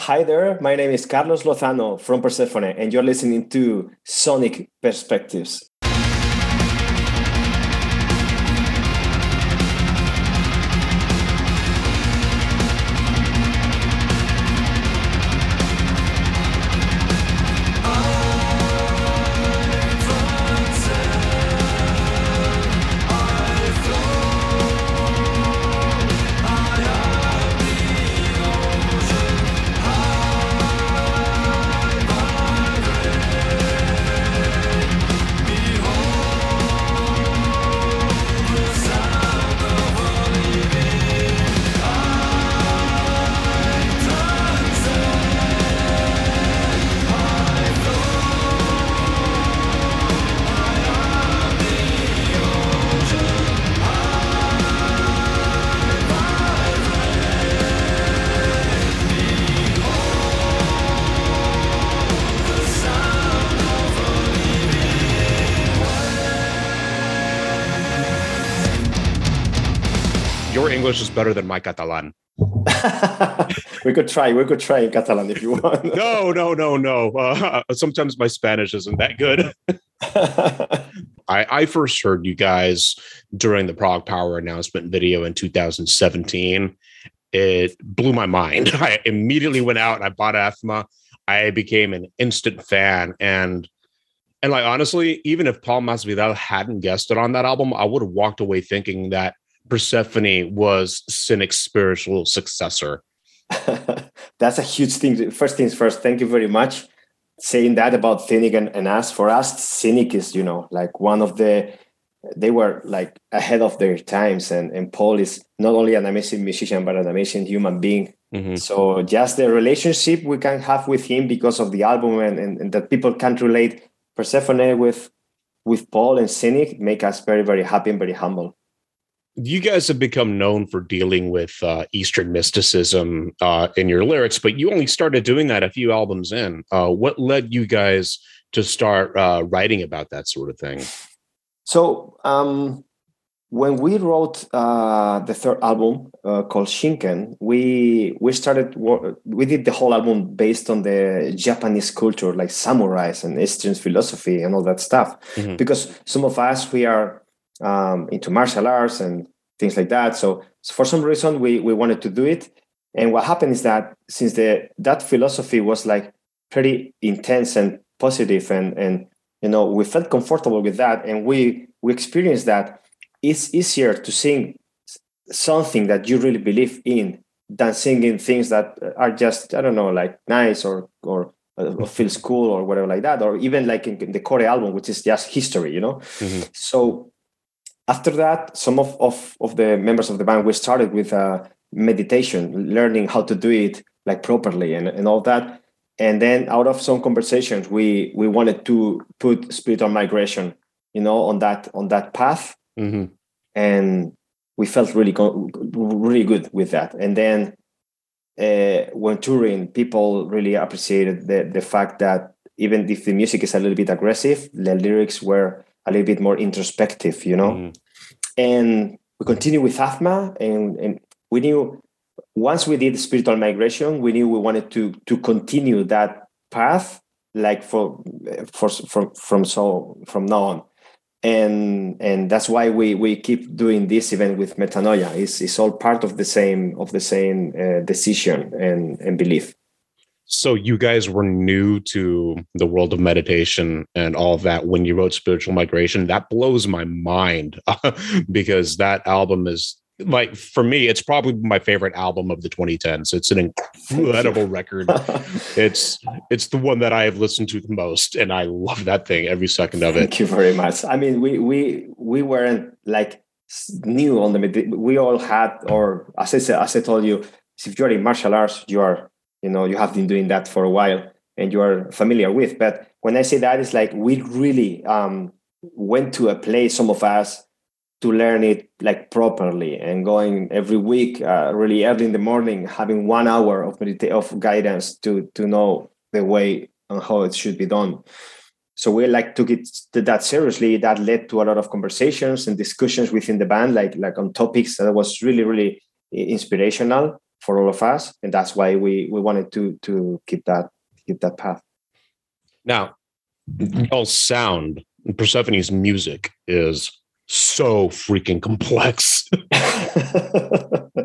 Hi there, my name is Carlos Lozano from Persefone, and you're listening to Sonic Perspectives. Better than my Catalan. we could try. We could try Catalan if you want. no, no, no, no. Uh, sometimes my Spanish isn't that good. I, I first heard you guys during the Prague ProgPower announcement video in 2017. It blew my mind. I immediately went out and I bought Aathma. I became an instant fan and and like honestly, even if Paul Masvidal hadn't guested on that album, I would have walked away thinking that Persefone was Cynic's spiritual successor. That's a huge thing. First things first, thank you very much. Saying that about Cynic and, and us, for us, Cynic is, you know, like one of the, they were like ahead of their times. And, and Paul is not only an amazing musician, but an amazing human being. Mm-hmm. So just the relationship we can have with him because of the album and, and, and that people can relate Persefone with with Paul and Cynic make us very, very happy and very humble you guys have become known for dealing with uh, Eastern mysticism uh, in your lyrics, but you only started doing that a few albums in. Uh, what led you guys to start uh, writing about that sort of thing? So, um, when we wrote uh, the third album uh, called Shin-Ken, we we started we did the whole album based on the Japanese culture, like samurais and Eastern philosophy and all that stuff. Mm-hmm. Because some of us we are um, into martial arts and things like that. So, so, for some reason, we we wanted to do it. And what happened is that since the that philosophy was like pretty intense and positive, and and you know we felt comfortable with that, and we we experienced that it's easier to sing something that you really believe in than singing things that are just I don't know like nice or or or feels cool or whatever like that or even like in, the core album which is just history you know mm-hmm. so after that, some of, of, of the members of the band, we started with uh, meditation, learning how to do it like properly and, and all that. And then out of some conversations, we we wanted to put spiritual migration, you know, on that on that path. Mm-hmm. And we felt really really good with that. And then uh, when touring, people really appreciated the the fact that even if the music is a little bit aggressive, the lyrics were a little bit more introspective, you know. Mm. And we continue with Aathma, and, and we knew once we did spiritual migration, we knew we wanted to to continue that path, like for for from from so from now on. And and that's why we we keep doing this event with metanoia. It's, it's all part of the same of the same uh, decision and and belief. So you guys were new to the world of meditation and all of that when you wrote Spiritual Migration. That blows my mind because that album is like for me, it's probably my favorite album of the 2010s. It's an incredible record. It's it's the one that I have listened to the most, and I love that thing every second of it. Thank you very much. I mean, we we we weren't like new on the we all had, or as I said, as I told you, if you're in martial arts, you are you know you have been doing that for a while and you are familiar with. But when i say that it's like we really um, went to a place some of us to learn it like properly and going every week uh, really early in the morning having one hour of medita- of guidance to to know the way and how it should be done. So we like took it that seriously. That led to a lot of conversations and discussions within the band like like on topics that was really really inspirational for all of us, and that's why we we wanted to to keep that keep that path. Now, y'all sound Persefone's music is so freaking complex.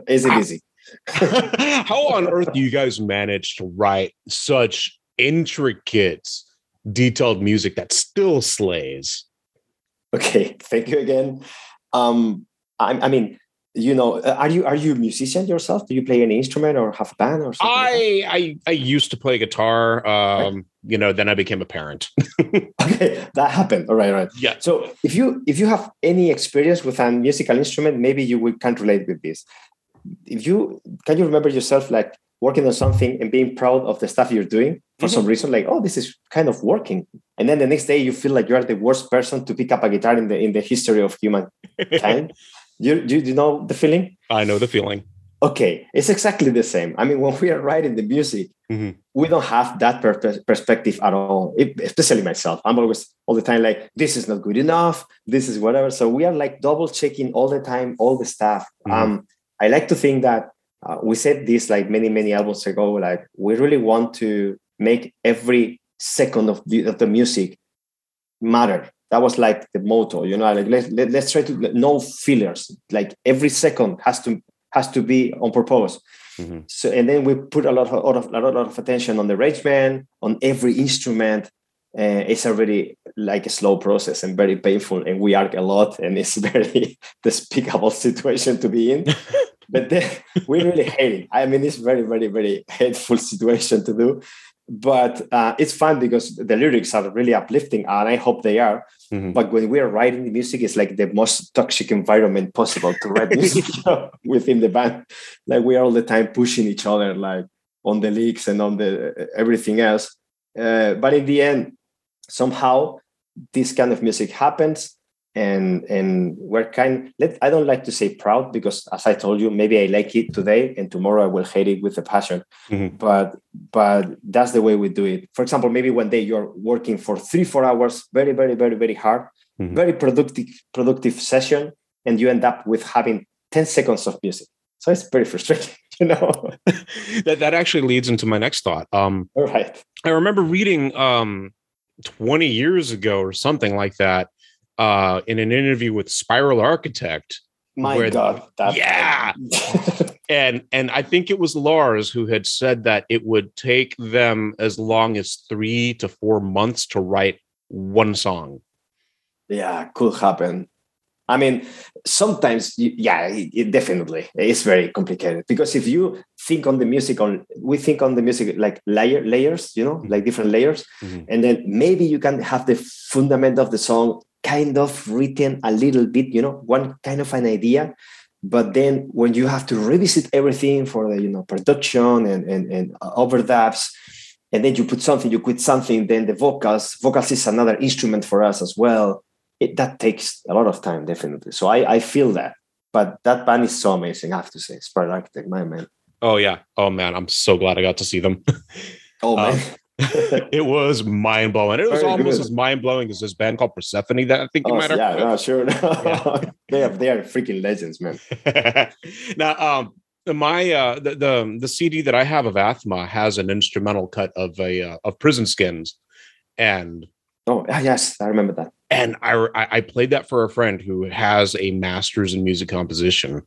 is it easy? How on earth do you guys manage to write such intricate, detailed music that still slays? Okay, thank you again. Um, I, I mean, you know uh, are you are you a musician yourself? Do you play any instrument or have a band or something i like I, I used to play guitar um right. you know then i became a parent. Okay that happened. All right all right. Yeah. So if you if you have any experience with a musical instrument maybe you will can relate with this. If you can you remember yourself like working on something and being proud of the stuff you're doing for mm-hmm. some reason like oh this is kind of working and then the next day you feel like you're the worst person to pick up a guitar in the in the history of humankind you, do, you know the feeling? I know the feeling. Okay, it's exactly the same. I mean, when we are writing the music, mm-hmm. we don't have that per- perspective at all. It, especially myself, I'm always all the time like, this is not good enough. This is whatever. So we are like double checking all the time, all the stuff. Mm-hmm. Um, I like to think that uh, we said this like many many albums ago. Like we really want to make every second of the, of the music matter that was like the motto you know like let, let, let's try to no fillers like every second has to has to be on purpose. Mm-hmm. so and then we put a lot of, a lot of a lot of attention on the arrangement on every instrument uh, it's already like a slow process and very painful and we argue a lot and it's very despicable situation to be in. But then we really hate it. I mean it's very very very hateful situation to do but uh, it's fun because the lyrics are really uplifting and i hope they are. Mm-hmm. but when we're writing the music it's like the most toxic environment possible to write music within the band. Like we are all the time pushing each other like on the leaks and on the everything else. Uh, but in the end somehow this kind of music happens and and we're kind let i don't like to say proud because as i told you maybe i like it today and tomorrow i will hate it with a passion. Mm-hmm. but but that's the way we do it. For example maybe one day you're working for three four hours very very very very hard mm-hmm. very productive productive session and you end up with having 10 seconds of music. So it's very frustrating you know? That that actually leads into my next thought. Um all right. I remember reading um 20 years ago or something like that uh, in an interview with Spiral Architect. My God, yeah, and and I think it was Lars who had said that it would take them as long as three to four months to write one song. Yeah, could happen. I mean, sometimes, yeah, it, definitely it's very complicated because if you think on the music, on we think on the music like layer layers, you know, mm-hmm. like different layers, mm-hmm. and then maybe you can have the fundament of the song kind of written a little bit, you know, one kind of an idea. But then when you have to revisit everything for the, you know, production and, and, and overdubs, and then you put something, you quit something, then the vocals, vocals is another instrument for us as well. It, that takes a lot of time, definitely. So I, I feel that. But that band is so amazing, I have to say. Spiral Architect, my man. Oh yeah. Oh man, I'm so glad I got to see them. oh man. Um, it was mind blowing. It was Very almost good. as mind blowing as this band called Persefone that I think you oh, might have. Yeah, no, sure. yeah. they are they are freaking legends, man. now, um, my uh, the, the, the CD that I have of Aathma has an instrumental cut of a uh, of Prison Skins, and oh yes, I remember that. And I I played that for a friend who has a master's in music composition,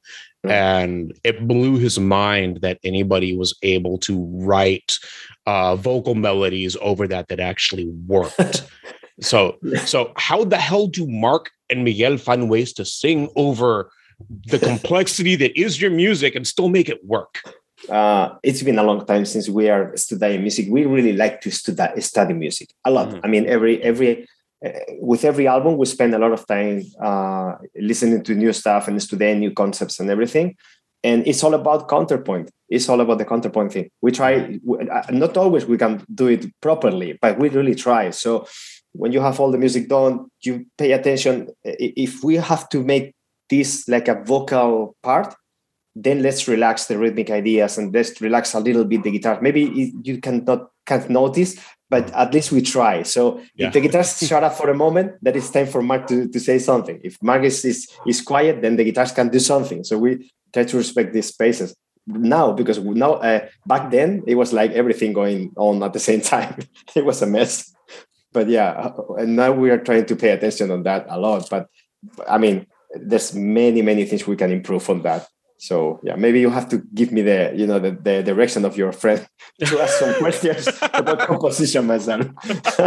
and it blew his mind that anybody was able to write uh, vocal melodies over that that actually worked. so, so how the hell do Mark and Miguel find ways to sing over the complexity that is your music and still make it work? Uh, it's been a long time since we are studying music. We really like to study, study music a lot. Mm-hmm. I mean, every every with every album, we spend a lot of time uh, listening to new stuff and studying new concepts and everything. And it's all about counterpoint. It's all about the counterpoint thing. We try uh, not always we can do it properly but we really try. So when you have all the music done you pay attention. If we have to make this like a vocal part then let's relax the rhythmic ideas and let's relax a little bit the guitar. Maybe you cannot can't notice but at least we try so yeah. if the guitars shut up for a moment that it's time for mark to, to say something if mark is, is is quiet then the guitars can do something so we try to respect these spaces. now because now uh, back then it was like everything going on at the same time. it was a mess. But yeah, and now we are trying to pay attention on that a lot. But I mean, there's many many things we can improve on that. So yeah, maybe you have to give me the you know the, the direction of your friend to ask some questions about composition myself.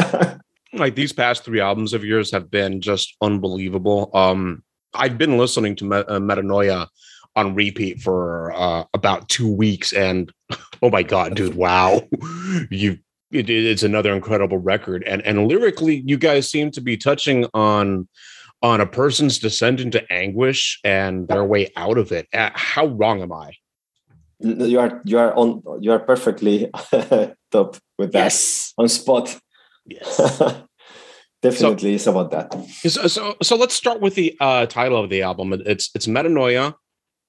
like these past three albums of yours have been just unbelievable. Um, I've been listening to uh, Metanoia on repeat for uh, about two weeks, and oh my god, dude, wow, you it, it's another incredible record, and and lyrically, you guys seem to be touching on on a person's descent into anguish and their way out of it. Uh, how wrong am I? You are you are on you are perfectly top with that yes. on spot. Yes. Definitely, so, it's about that. So, so, so let's start with the uh, title of the album. It's it's metanoia.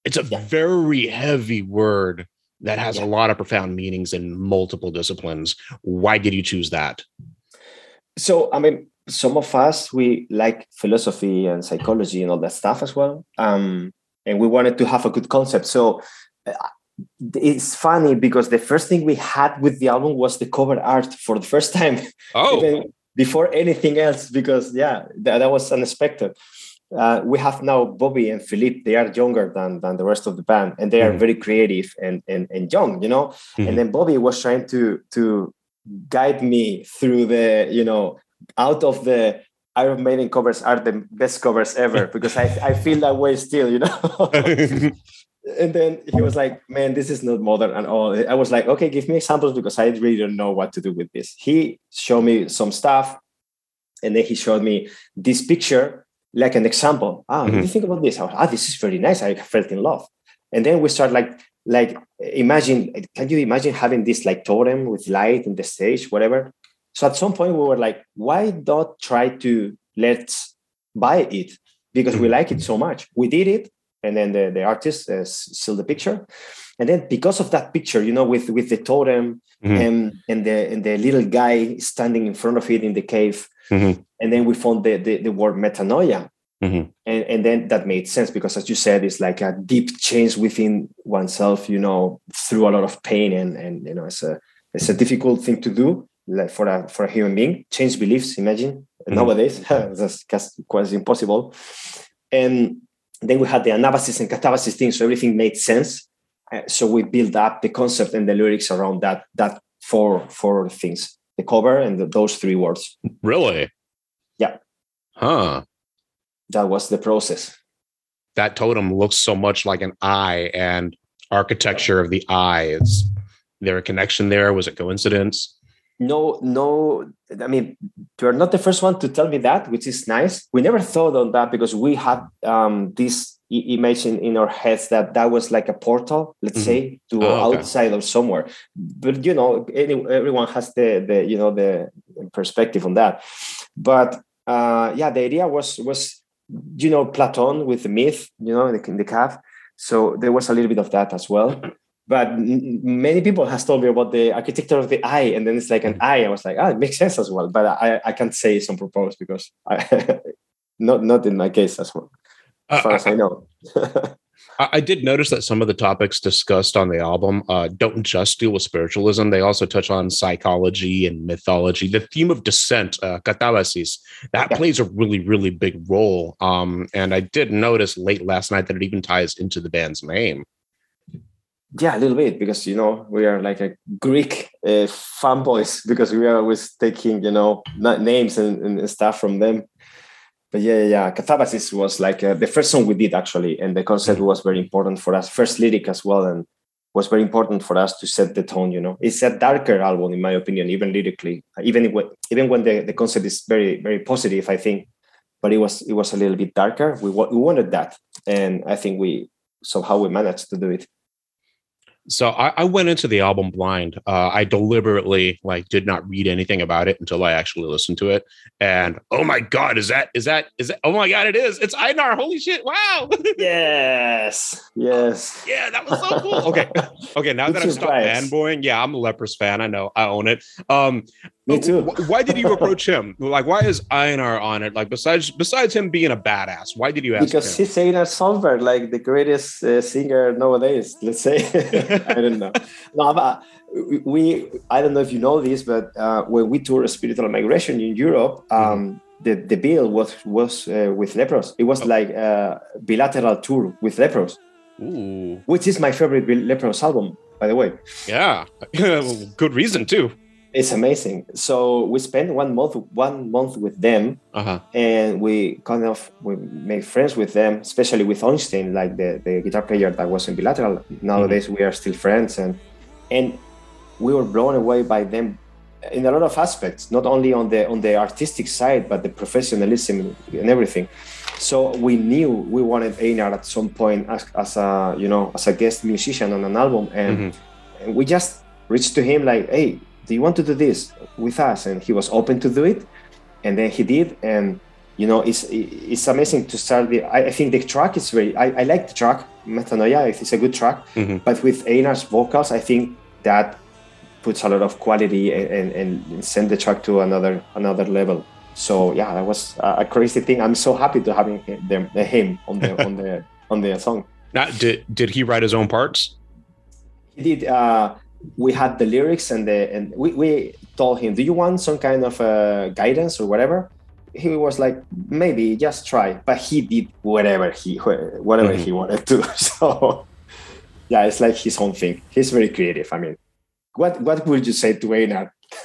It's a yeah. very heavy word that has yeah. a lot of profound meanings in multiple disciplines. Why did you choose that? So, I mean, some of us we like philosophy and psychology and all that stuff as well, um, and we wanted to have a good concept. So. Uh, it's funny because the first thing we had with the album was the cover art for the first time. Oh, Even before anything else, because yeah, that, that was unexpected. Uh, we have now Bobby and Philippe. They are younger than, than the rest of the band, and they are mm-hmm. very creative and, and, and young, you know. Mm-hmm. And then Bobby was trying to to guide me through the, you know, out of the Iron Maiden covers are the best covers ever because I, I feel that way still, you know. and then he was like, "Man, this is not modern at all." I was like, "Okay, give me examples because I really don't know what to do with this." He showed me some stuff, and then he showed me this picture like an example. Ah, mm-hmm. what do you think about this? Was, ah, this is very nice. I felt in love. And then we start like like imagine. Can you imagine having this like totem with light in the stage, whatever? So at some point we were like, why not try to let's buy it because we mm-hmm. like it so much. We did it, and then the, the artist uh, still the picture, and then because of that picture, you know, with with the totem mm-hmm. and and the and the little guy standing in front of it in the cave, mm-hmm. and then we found the the, the word metanoia, Mm-hmm. And, and then that made sense because, as you said, it's like a deep change within oneself, you know, through a lot of pain. And, and you know, it's a, it's a difficult thing to do like for a for a human being. Change beliefs imagine. Mm-hmm. nowadays that's, that's quite impossible. And then we had the anabasis and katabasis thing so everything made sense. Uh, so we built up the concept and the lyrics around that that four four things the cover and the, those three words. Really? Yeah. Huh. That was the process. That totem looks so much like an eye and architecture of the eye is there a connection there? Was it coincidence no no i mean you're not the first one to tell me that which is nice. We never thought on that because we had um, this image in, in our heads that that was like a portal let's mm-hmm. say to oh, okay. outside of somewhere. But you know any, everyone has the the you know the perspective on that. But uh yeah the idea was was you know platon with the myth you know in the, in the cave. So there was a little bit of that as well but many people has told me about the architecture of the eye and then it's like an eye i was like ah it makes sense as well but i, I can't say some purpose because I, not not in my case as well as far uh, as i know I did notice that some of the topics discussed on the album uh, don't just deal with spiritualism. They also touch on psychology and mythology. The theme of descent, uh, katabasis, that yeah. plays a really, really big role. Um, and I did notice late last night that it even ties into the band's name yeah, a little bit because you know we are like a Greek uh, fanboys because we are always taking you know names and, and stuff from them. But yeah, yeah, Katabasis was like uh, the first song we did actually, and the concept mm. was very important for us. First lyric as well, and was very important for us to set the tone. You know, it's a darker album in my opinion, even lyrically, even when, even when the, the concept is very very positive, I think. But it was it was a little bit darker. We we wanted that, and I think we somehow we managed to do it so I, I, went into the album blind. Uh, I deliberately like did not read anything about it until I actually listened to it. And oh my god, is that is that is that? Oh my god, it is! It's Einar. Holy shit! Wow. yes. Yes. yeah, that was so cool. Okay. Okay. Now that I've stopped fanboying, yeah, I'm a Leprous fan. I know. I own it. Um, Me too. why did you approach him? Like, why is Einar on it? Like, besides besides him being a badass, why did you ask? Him? Because him? he's Einar Solberg, like the greatest uh, singer nowadays. Let's say. I don't know. No, but we. I don't know if you know this, but uh, when we tour spiritual migration in Europe, Mm-hmm. um, the the bill was was uh, with Leprous. It was Oh. like a bilateral tour with Leprous, Ooh, which is my favorite Leprous album, by the way. yeah, good reason too. It's amazing. So we spent one month one month with them Uh huh. and we kind of we made friends with them, especially with Øystein, like the, the guitar player that was in bilateral. Nowadays we are still friends and and we were blown away by them in a lot of aspects, not only on the on the artistic side, but the professionalism and everything. So we knew we wanted Einar at some point as, as a you know as a guest musician on an album, and, Mhm. and we just reached to him like, "Hey, do you want to do this with us?" And he was open to do it, and then he did, and you know it's it's amazing to start the. I, I think the track is very. I, I like the track Metanoia. It's a good track, Mhm. but with Einar's vocals, I think that puts a lot of quality and, and, and send the track to another another level. So yeah, that was a a crazy thing. I'm so happy to having him, them, him on the on the on the song. Now, did did he write his own parts? He did. Uh, we had the lyrics and the and we, we told him, "Do you want some kind of uh, guidance or whatever?" He was like, "Maybe just try," but he did whatever he whatever Mhm. he wanted to. So yeah, it's like his own thing. He's very creative. I mean, what what would you say to Einar?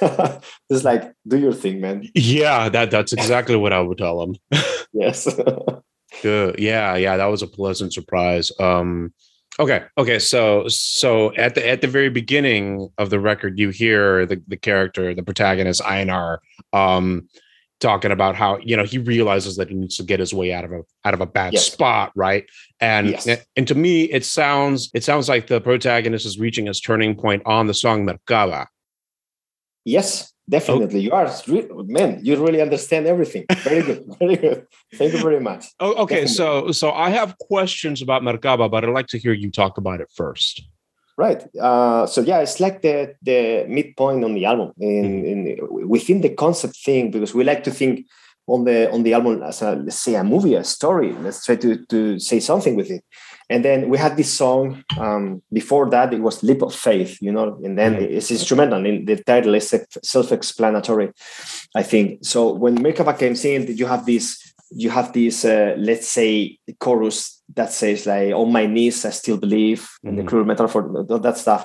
it's like, do your thing, man. Yeah, that that's exactly what I would tell him. Yes. Good. Yeah, yeah, that was a pleasant surprise. Um okay, okay, so so at the at the very beginning of the record you hear the the character, the protagonist Einar um talking about how, you know, he realizes that he needs to get his way out of a out of a bad Yes. spot, right? And Yes. and to me it sounds it sounds like the protagonist is reaching his turning point on the song Merkaba. yes, definitely. You are re- man. You really understand everything. Very good. Very good. Thank you very much. Oh, okay, so so I have questions about Merkaba, but I'd like to hear you talk about it first. Right. Uh, so yeah, it's like the the midpoint on the album in, in within the concept thing because we like to think on the on the album as a let's say a movie, a story. Let's try to to say something with it. And then we had this song. Um, before that, it was "Leap of Faith," you know, and then it's instrumental. And the title is self-explanatory, I think. So when Merkaba came in, you have this you have this uh, let's say chorus that says like on my knees i still believe in the Mhm. cruel metaphor all that stuff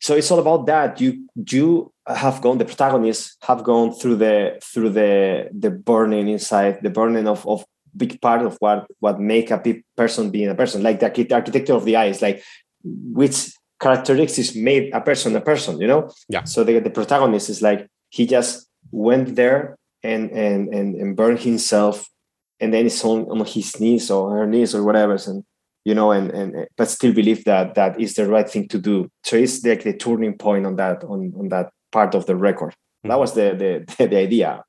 so it's all about that you you have gone the protagonists have gone through the through the the burning inside the burning of of big part of what what make a person being a person. Like the architecture of the eyes like which characteristics made a person a person you know? Yeah. so the, the protagonist is like he just went there and and and, and burned himself and then it's on, on his knees or her knees or whatever and you know and and but still believe that that is the right thing to do. So it's like the turning point on that on on that part of the record. Mm-hmm. That was the the, the idea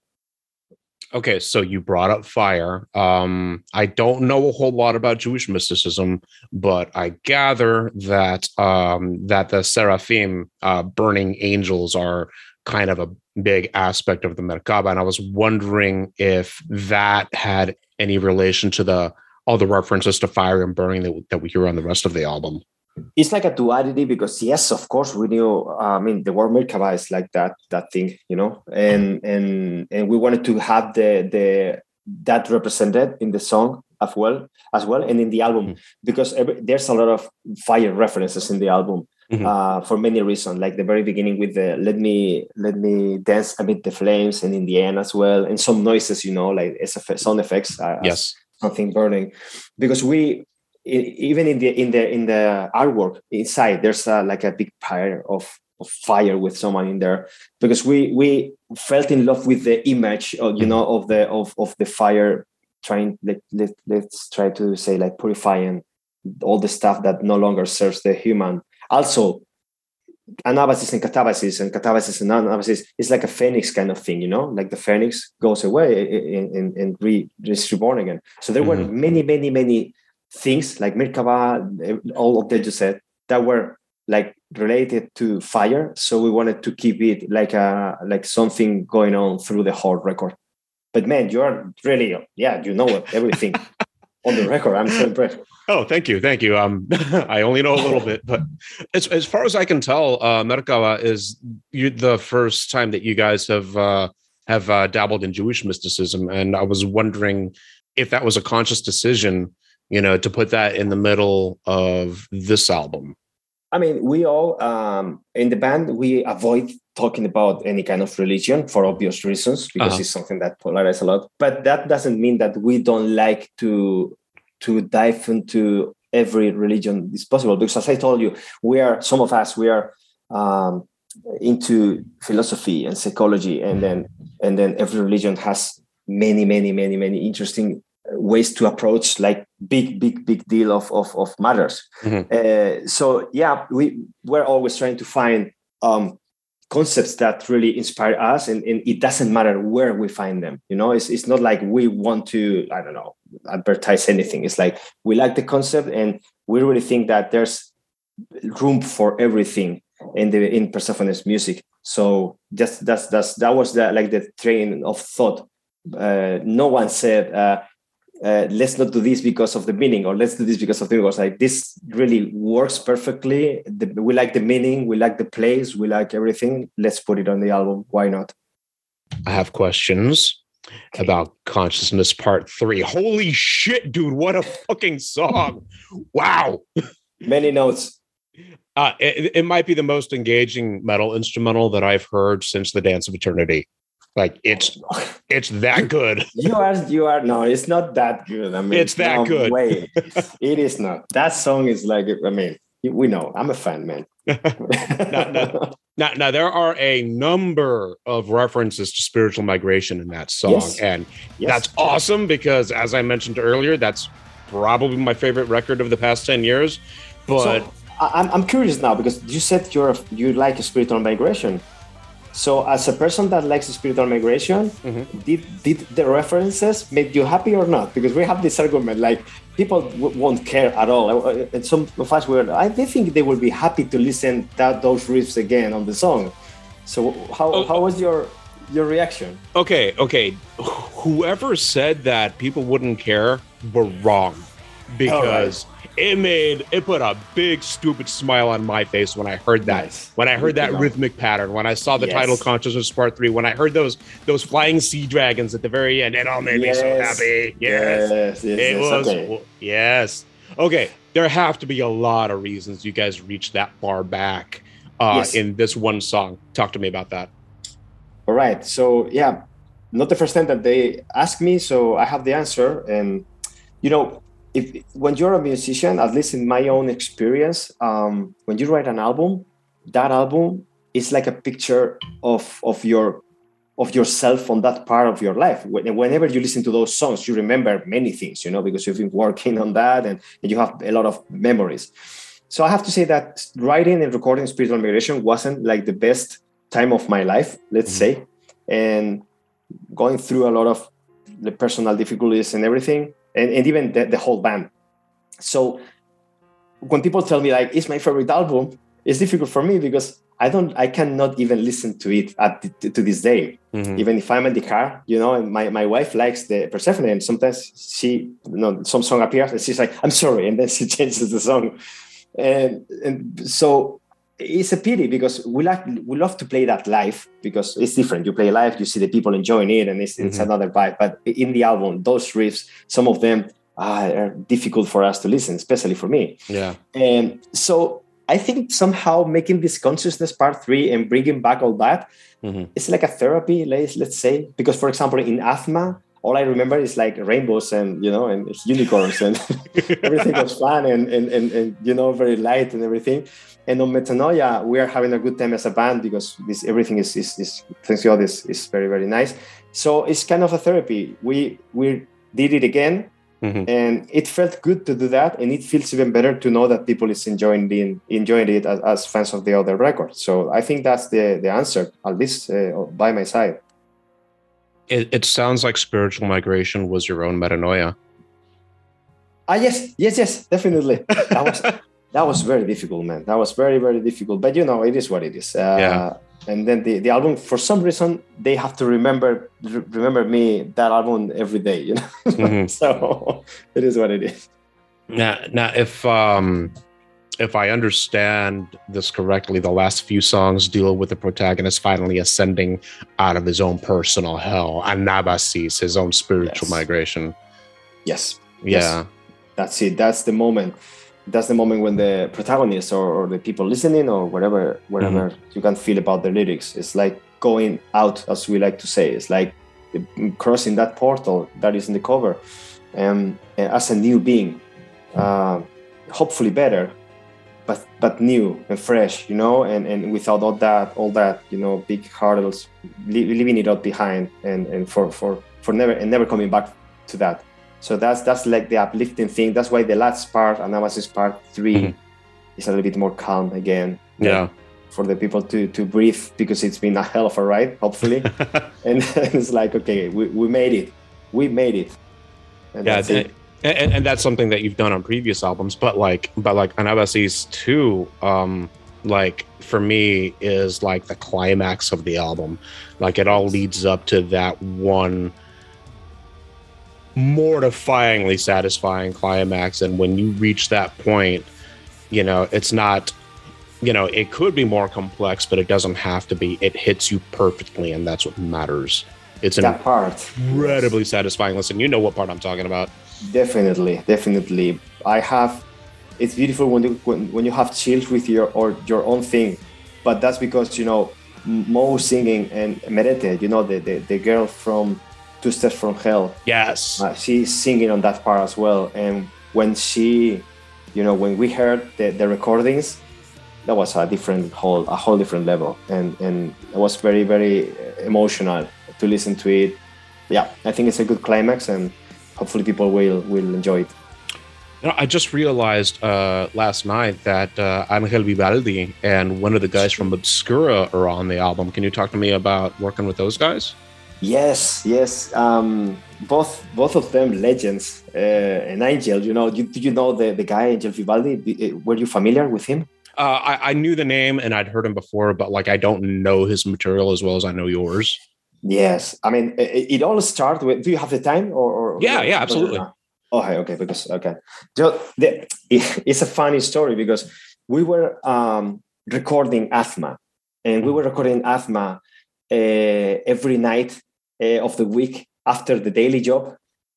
Okay, so you brought up fire. Um, I don't know a whole lot about Jewish mysticism, but I gather that um, that the seraphim, uh, burning angels, are kind of a big aspect of the Merkaba, and I was wondering if that had any relation to the all the references to fire and burning that, that we hear on the rest of the album. It's like a duality because yes of course we knew uh, i mean the word merkaba is like that that thing you know and and and we wanted to have the the that represented in the song as well as well and in the album Mhm. because every, there's a lot of fire references in the album Mhm. uh, for many reasons like the very beginning with the let me let me dance amid the flames and in the end as well and some noises you know like sound effects uh, Yes. something burning because we even in the in the in the artwork inside there's uh, like a big pyre of, of fire with someone in there. Because we we felt in love with the image of, you know of the of, of the fire trying let, let, let's try to say like purifying all the stuff that no longer serves the human. Also anabasis and catabasis and catabasis and anabasis is like a phoenix kind of thing you know? Like the phoenix goes away and, and, and re, is reborn again. So there were Mhm. many many many things like merkaba all of that you said that were like related to fire, so we wanted to keep it like a like something going on through the whole record. But man, you're really yeah, you know everything on the record. I'm so impressed. Oh, thank you, thank you. Um, I only know a little bit, but as as far as I can tell, uh, Merkaba is you the first time that you guys have uh, have uh, dabbled in Jewish mysticism, and I was wondering if that was a conscious decision, you know, to put that in the middle of this album. I mean, we all um, in the band we avoid talking about any kind of religion for obvious reasons because uh-huh. it's something that polarizes a lot. But that doesn't mean that we don't like to to dive into every religion is possible. Because as I told you, we are some of us we are um, into philosophy and psychology, and then and then every religion has many, many, many, many interesting ways to approach like big big big deal of of, of matters. Mm-hmm. uh, so yeah we we're always trying to find um, concepts that really inspire us and, and, it doesn't matter where we find them you know? It's, it's not like we want to i don't know advertise anything. It's like we like the concept and we really think that there's room for everything in the in persefone's music. So just that's that's that was the like the train of thought. Uh, no one said uh, uh, let's not do this because of the meaning or let's do this because of the because like this really works perfectly. The, we like the meaning we like the place we like everything. Let's put it on the album. Why not? I have questions okay. about consciousness part three. Holy shit dude what a fucking song. Wow. Many notes. Uh, it, it might be the most engaging metal instrumental that i've heard since the dance of eternity like it's it's that good. you are you are no, it's not that good. I mean, it's that no good. Way. it is not. That song is like I mean, we know. I'm a fan, man. now, now, now, now, there are a number of references to spiritual migration in that song, yes. and yes. that's awesome because, as I mentioned earlier, that's probably my favorite record of the past ten years. But so, I'm I'm curious now because you said you're you like spiritual migration. So, as a person that likes spiritual migration, mm-hmm. did did the references make you happy or not? Because we have this argument like people w- won't care at all, uh, and some of us were. I they think they will be happy to listen that those riffs again on the song. So, how oh, how was your your reaction? Okay, okay. Whoever said that people wouldn't care were wrong because it made it put a big stupid smile on my face when I heard that. Nice. When I heard that rhythmic pattern, when I saw the yes. title Consciousness Part Three, when I heard those those flying sea dragons at the very end, it all made yes. me so happy. Yes, yes, yes it was. Okay. Yes. Okay, there have to be a lot of reasons you guys reached that far back uh, in this one song. Talk to me about that. All right. So yeah, not the first time that they ask me, so I have the answer, and you know if when you're a musician, at least in my own experience, um, when you write an album, that album is like a picture of of your of yourself on that part of your life. Whenever you listen to those songs, you remember many things, you know, because you've been working on that and, and you have a lot of memories. So I have to say that writing and recording Spiritual Migration wasn't like the best time of my life, let's mm-hmm. say, and going through a lot of the personal difficulties and everything and, and even the, the whole band. So when people tell me like it's my favorite album, it's difficult for me because I don't, I cannot even listen to it at the, to this day. Mm-hmm. Even if I'm in the car, you know, and my, my wife likes the Persefone, and sometimes she, you know, some song appears and she's like, "I'm sorry," and then she changes the song, and and so it's a pity because we like we love to play that live because it's different. You play live, you see the people enjoying it, and it's, mm-hmm. it's another vibe. But in the album, those riffs, some of them uh, are difficult for us to listen, especially for me. Yeah. And so I think somehow making this consciousness part three and bringing back all that, mm-hmm. it's like a therapy, let's, let's say. Because, for example, in Aathma, all I remember is like rainbows and you know and unicorns and everything was fun and, and and and you know very light and everything. And on Metanoia, we are having a good time as a band because this everything is is, is thanks God is, is very very nice. So it's kind of a therapy. We we did it again, mm-hmm. and it felt good to do that, and it feels even better to know that people is enjoying the, enjoying it as, as fans of the other record. So I think that's the the answer, at least uh, by my side. It, it sounds like spiritual migration was your own metanoia. Ah yes, yes, yes, definitely. That was that was very difficult, man. That was very very difficult. But you know, it is what it is. Uh, yeah. And then the, the album, for some reason, they have to remember remember me that album every day. You know, mm-hmm. so it is what it is. Now, now, if um, if I understand this correctly, the last few songs deal with the protagonist finally ascending out of his own personal hell, Anabasis, his own spiritual yes. migration. Yes. Yeah. Yes. That's it. That's the moment. That's the moment when the protagonist or, or the people listening or whatever, whatever mm-hmm. you can feel about the lyrics, it's like going out, as we like to say. It's like crossing that portal that is in the cover, um, as a new being, uh, hopefully better, but but new and fresh, you know, and, and without all that all that you know big hurdles, leaving it all behind, and and for for for never and never coming back to that. So that's that's like the uplifting thing. That's why the last part, Anabasis part 3 mm-hmm. is a little bit more calm again. Yeah. For the people to to breathe because it's been a hell of a ride, hopefully. and, and, it's like, okay, we, we made it. We made it. And yeah, it and, and, that's something that you've done on previous albums but like but like Anabasis 2 um like for me is like the climax of the album like it all leads up to that one mortifyingly satisfying climax and when you reach that point you know it's not you know it could be more complex but it doesn't have to be it hits you perfectly and that's what matters it's that part incredibly satisfying listen you know what part i'm talking about Definitely, definitely. I have. It's beautiful when you when, when you have chills with your or your own thing, but that's because you know Mo singing and Merethe, you know the, the, the girl from Two Steps from Hell. Yes, uh, she's singing on that part as well. And when she, you know, when we heard the, the recordings, that was a different whole a whole different level, and and it was very very emotional to listen to it. Yeah, I think it's a good climax and hopefully people will will enjoy it. You know, I just realized uh, last night that uh, Angel Vivaldi and one of the guys from Obscura are on the album. Can you talk to me about working with those guys? Yes, yes. Um, both both of them legends. Uh, and Angel, you know, you, do you know the, the guy Angel Vivaldi? Uh, were you familiar with him? Uh, I, I, knew the name and I'd heard him before, but like I don't know his material as well as I know yours. Yes, I mean it, it all starts with. Do you have the time or? or yeah, yeah, absolutely. Okay, okay, because okay, so the, it's a funny story because we were um, recording Aathma, and we were recording Aathma uh, every night uh, of the week after the daily job,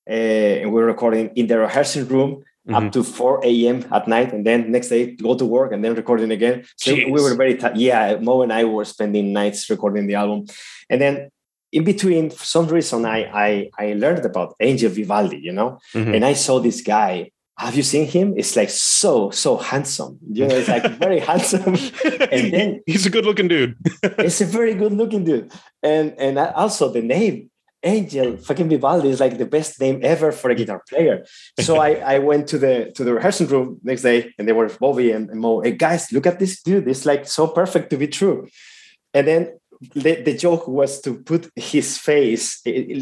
uh, and we're recording in the rehearsal room Mm-hmm. up to 4 a.m. at night, and then next day go to work and then recording again. So Jeez. we were very t- yeah. Mo and I were spending nights recording the album, and then in between, for some reason, I I, I learned about Angel Vivaldi, you know, mm-hmm. and I saw this guy. Have you seen him? It's like so so handsome. You know, it's like very handsome. And then he's a good looking dude. it's a very good looking dude, and and also the name Angel fucking Vivaldi is like the best name ever for a guitar player. So I, I went to the to the rehearsal room next day, and they were Bobby and, and Mo. Hey guys, look at this dude. It's like so perfect to be true. And then the, the joke was to put his face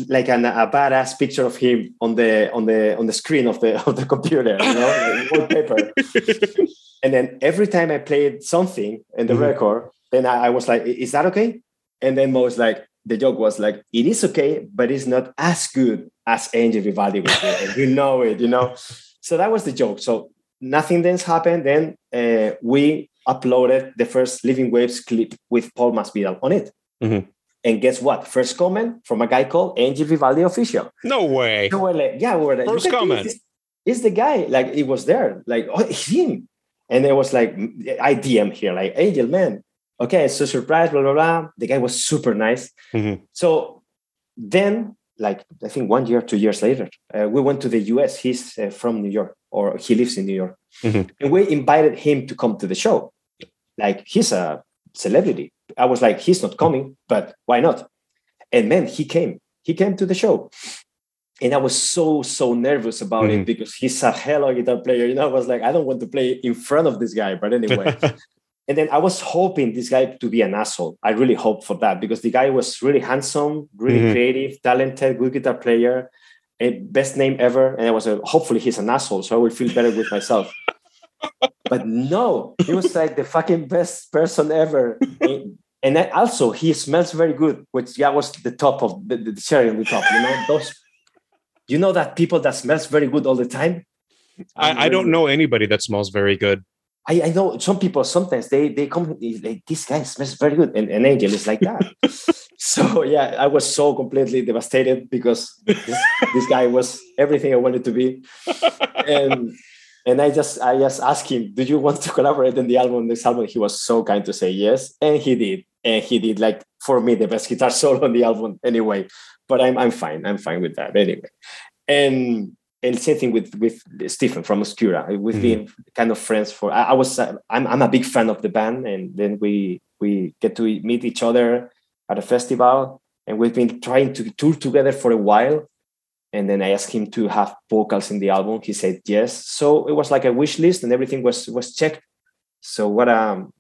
like an, a badass picture of him on the on the on the screen of the of the computer, you know, wallpaper. and then every time I played something in the mm-hmm. record, then I, I, was like, "Is that okay?" And then Mo was like, the joke was like, "It is okay, but it's not as good as Angel Vivaldi was you know it, you know." So that was the joke. So nothing then happened. Then uh, we uploaded the first Living Waves clip with Paul Masvidal on it. Mm-hmm. And guess what? First comment from a guy called Angel Vivaldi Official. No way. We're like, yeah, we were like, first comment. Is the guy like it was there? Like, oh, him. And it was like, I DM here, like, Angel, man. Okay, so surprise, blah, blah, blah. The guy was super nice. Mm-hmm. So then, like, I think one year, two years later, uh, we went to the US. He's uh, from New York, or he lives in New York. Mm-hmm. And we invited him to come to the show like he's a celebrity. I was like, he's not coming, but why not? And man, he came. He came to the show. And I was so, so nervous about mm-hmm. it because he's a hell of a guitar player. You know, I was like, I don't want to play in front of this guy. But anyway. and then I was hoping this guy to be an asshole. I really hoped for that because the guy was really handsome, really mm-hmm. creative, talented, good guitar player, best name ever. And I was a, hopefully he's an asshole, so I will feel better with myself. But no, he was like the fucking best person ever. and also, he smells very good, which yeah was the top of the, the cherry on the top. You know those. You know that people that smells very good all the time. I, I don't know anybody that smells very good. I, I know some people sometimes they they come like this guy smells very good and, and Angel is like that. so yeah, I was so completely devastated because this, this guy was everything I wanted to be. And and I just I just asked him, "Do you want to collaborate on the album? This album?" He was so kind to say yes, and he did, and he did like for me the best guitar solo on the album anyway. But I'm I'm fine. I'm fine with that anyway. And and same thing with with Stephen from Obscura. We've mm-hmm. been kind of friends for. I, I was I'm I'm a big fan of the band, and then we we get to meet each other at a festival, and we've been trying to tour together for a while. And then I asked him to have vocals in the album. He said yes. So it was like a wish list, and everything was was checked. So what um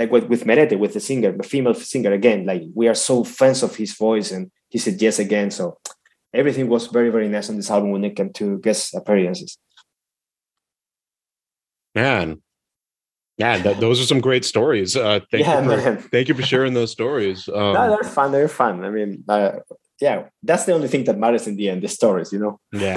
like with, with Merethe, with the singer, the female singer again, like we are so fans of his voice, and he said yes again. So everything was very very nice on this album when it came to guest appearances man yeah that, those are some great stories uh thank yeah, you for, man. thank you for sharing those stories um, no, they're fun they're fun i mean uh, yeah that's the only thing that matters in the end the stories you know? Yeah.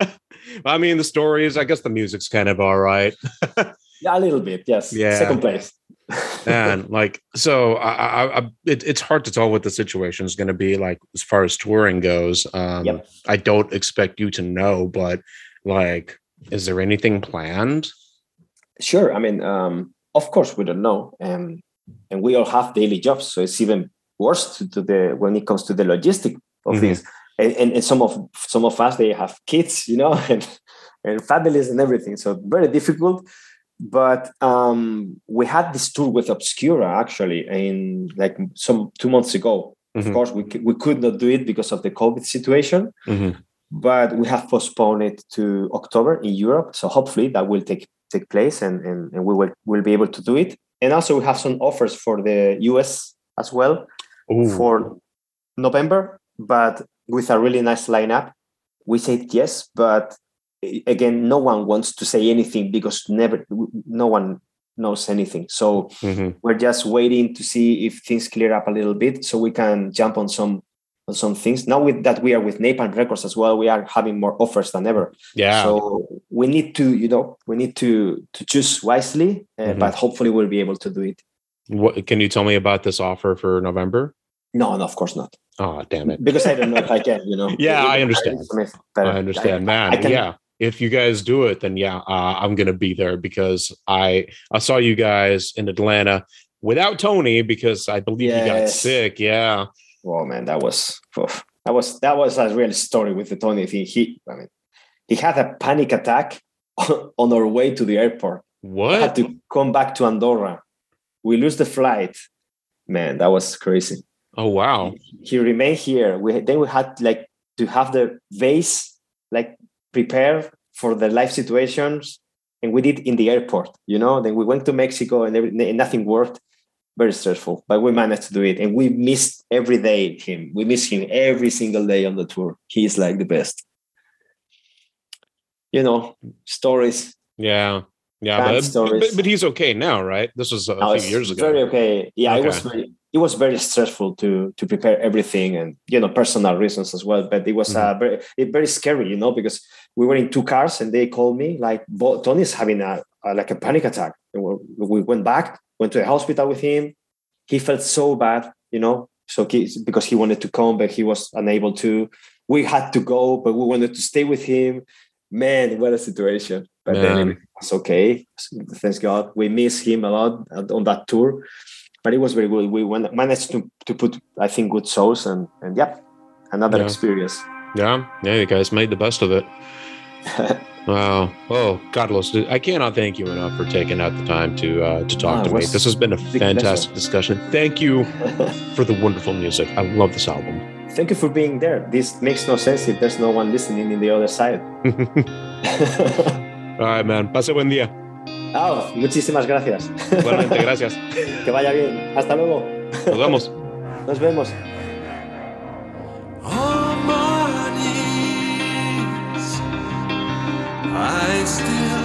I mean the stories i guess the music's kind of all right. Yeah a little bit yes. Yeah. Second place. And like so I, I, I it, it's hard to tell what the situation is going to be like as far as touring goes. Um yep. i don't expect you to know but like is there anything planned? Sure i mean um of course we don't know and and we all have daily jobs so it's even worse to, to the when it comes to the logistic of mm-hmm. this and, and, and some of some of us they have kids you know and and families and everything so very difficult but um, we had this tour with Obscura actually in like some two months ago. Mm-hmm. Of course, we we could not do it because of the COVID situation, mm-hmm. but we have postponed it to October in Europe. So hopefully that will take take place, and and, and we will will be able to do it. And also we have some offers for the US as well Ooh. for November, but with a really nice lineup. We said yes, but again no one wants to say anything because never no one knows anything so mm-hmm. we're just waiting to see if things clear up a little bit so we can jump on some on some things now with that we are with napalm records as well we are having more offers than ever yeah so we need to you know we need to to choose wisely uh, mm-hmm. but hopefully we'll be able to do it what can you tell me about this offer for november no no of course not oh damn it because i don't know if i can you know yeah i understand i understand man I, I can, yeah if you guys do it, then yeah, uh, I'm gonna be there because I I saw you guys in Atlanta without Tony because I believe yes. you got sick. Yeah. Oh man, that was oof. that was that was a real story with the Tony thing. He, I mean, he had a panic attack on our way to the airport. What? I had to come back to Andorra. We lose the flight. Man, that was crazy. Oh wow. He, he remained here. We then we had like to have the vase like prepare for the life situations and we did in the airport you know? Then we went to mexico and, and nothing worked. Very stressful but we managed to do it and we missed every day him. We miss him every single day on the tour. He's like the best. You know stories. Yeah. Yeah but, but, but, he's okay now right? This was a no, few years ago. very okay. Yeah okay. it was very it was very stressful to to prepare everything and you know personal reasons as well but it was mm-hmm. uh, very very scary you know because we were in two cars and they called me like tony's having a, a like a panic attack. And we went back went to the hospital with him. He felt so bad you know so he, because he wanted to come but he was unable to. We had to go but we wanted to stay with him. Man what a situation. But man. then it's okay. Thanks god. We miss him a lot on that tour but it was very good. We went, managed to, to put, I think, good shows and and yeah, another yeah. experience. Yeah, yeah, you guys made the best of it. wow. Oh, Carlos, I cannot thank you enough for taking out the time to uh, to talk oh, to me. This has been a fantastic pleasure. discussion. Thank you for the wonderful music. I love this album. Thank you for being there. This makes no sense if there's no one listening in the other side. All right, man. Pase buen día. Oh, muchísimas gracias. Igualmente, gracias. que vaya bien. Hasta luego. Nos vemos. Nos vemos. I still